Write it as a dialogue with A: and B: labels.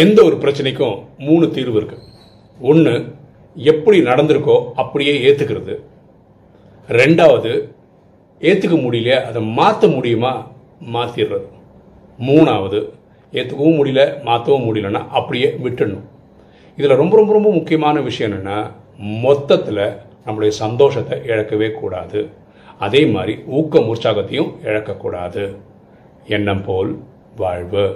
A: எந்த ஒரு பிரச்சனைக்கும் மூணு தீர்வு இருக்கு. ஒன்று எப்படி நடந்திருக்கோ அப்படியே ஏற்றுக்கிறது ரெண்டாவது ஏற்றுக்க முடியல அதை மாற்ற முடியுமா? மாற்றிடுறது மூணாவது ஏற்றுக்கவும் முடியல மாற்றவும் முடியலன்னா அப்படியே விட்டுடணும். இதில் ரொம்ப ரொம்ப ரொம்ப முக்கியமான விஷயம் என்னென்னா மொத்தத்தில் நம்மளுடைய சந்தோஷத்தை இழக்கவே கூடாது. அதே மாதிரி ஊக்கம் உற்சாகத்தையும் இழக்கக்கூடாது. எண்ணம் போல் வாழ்வு.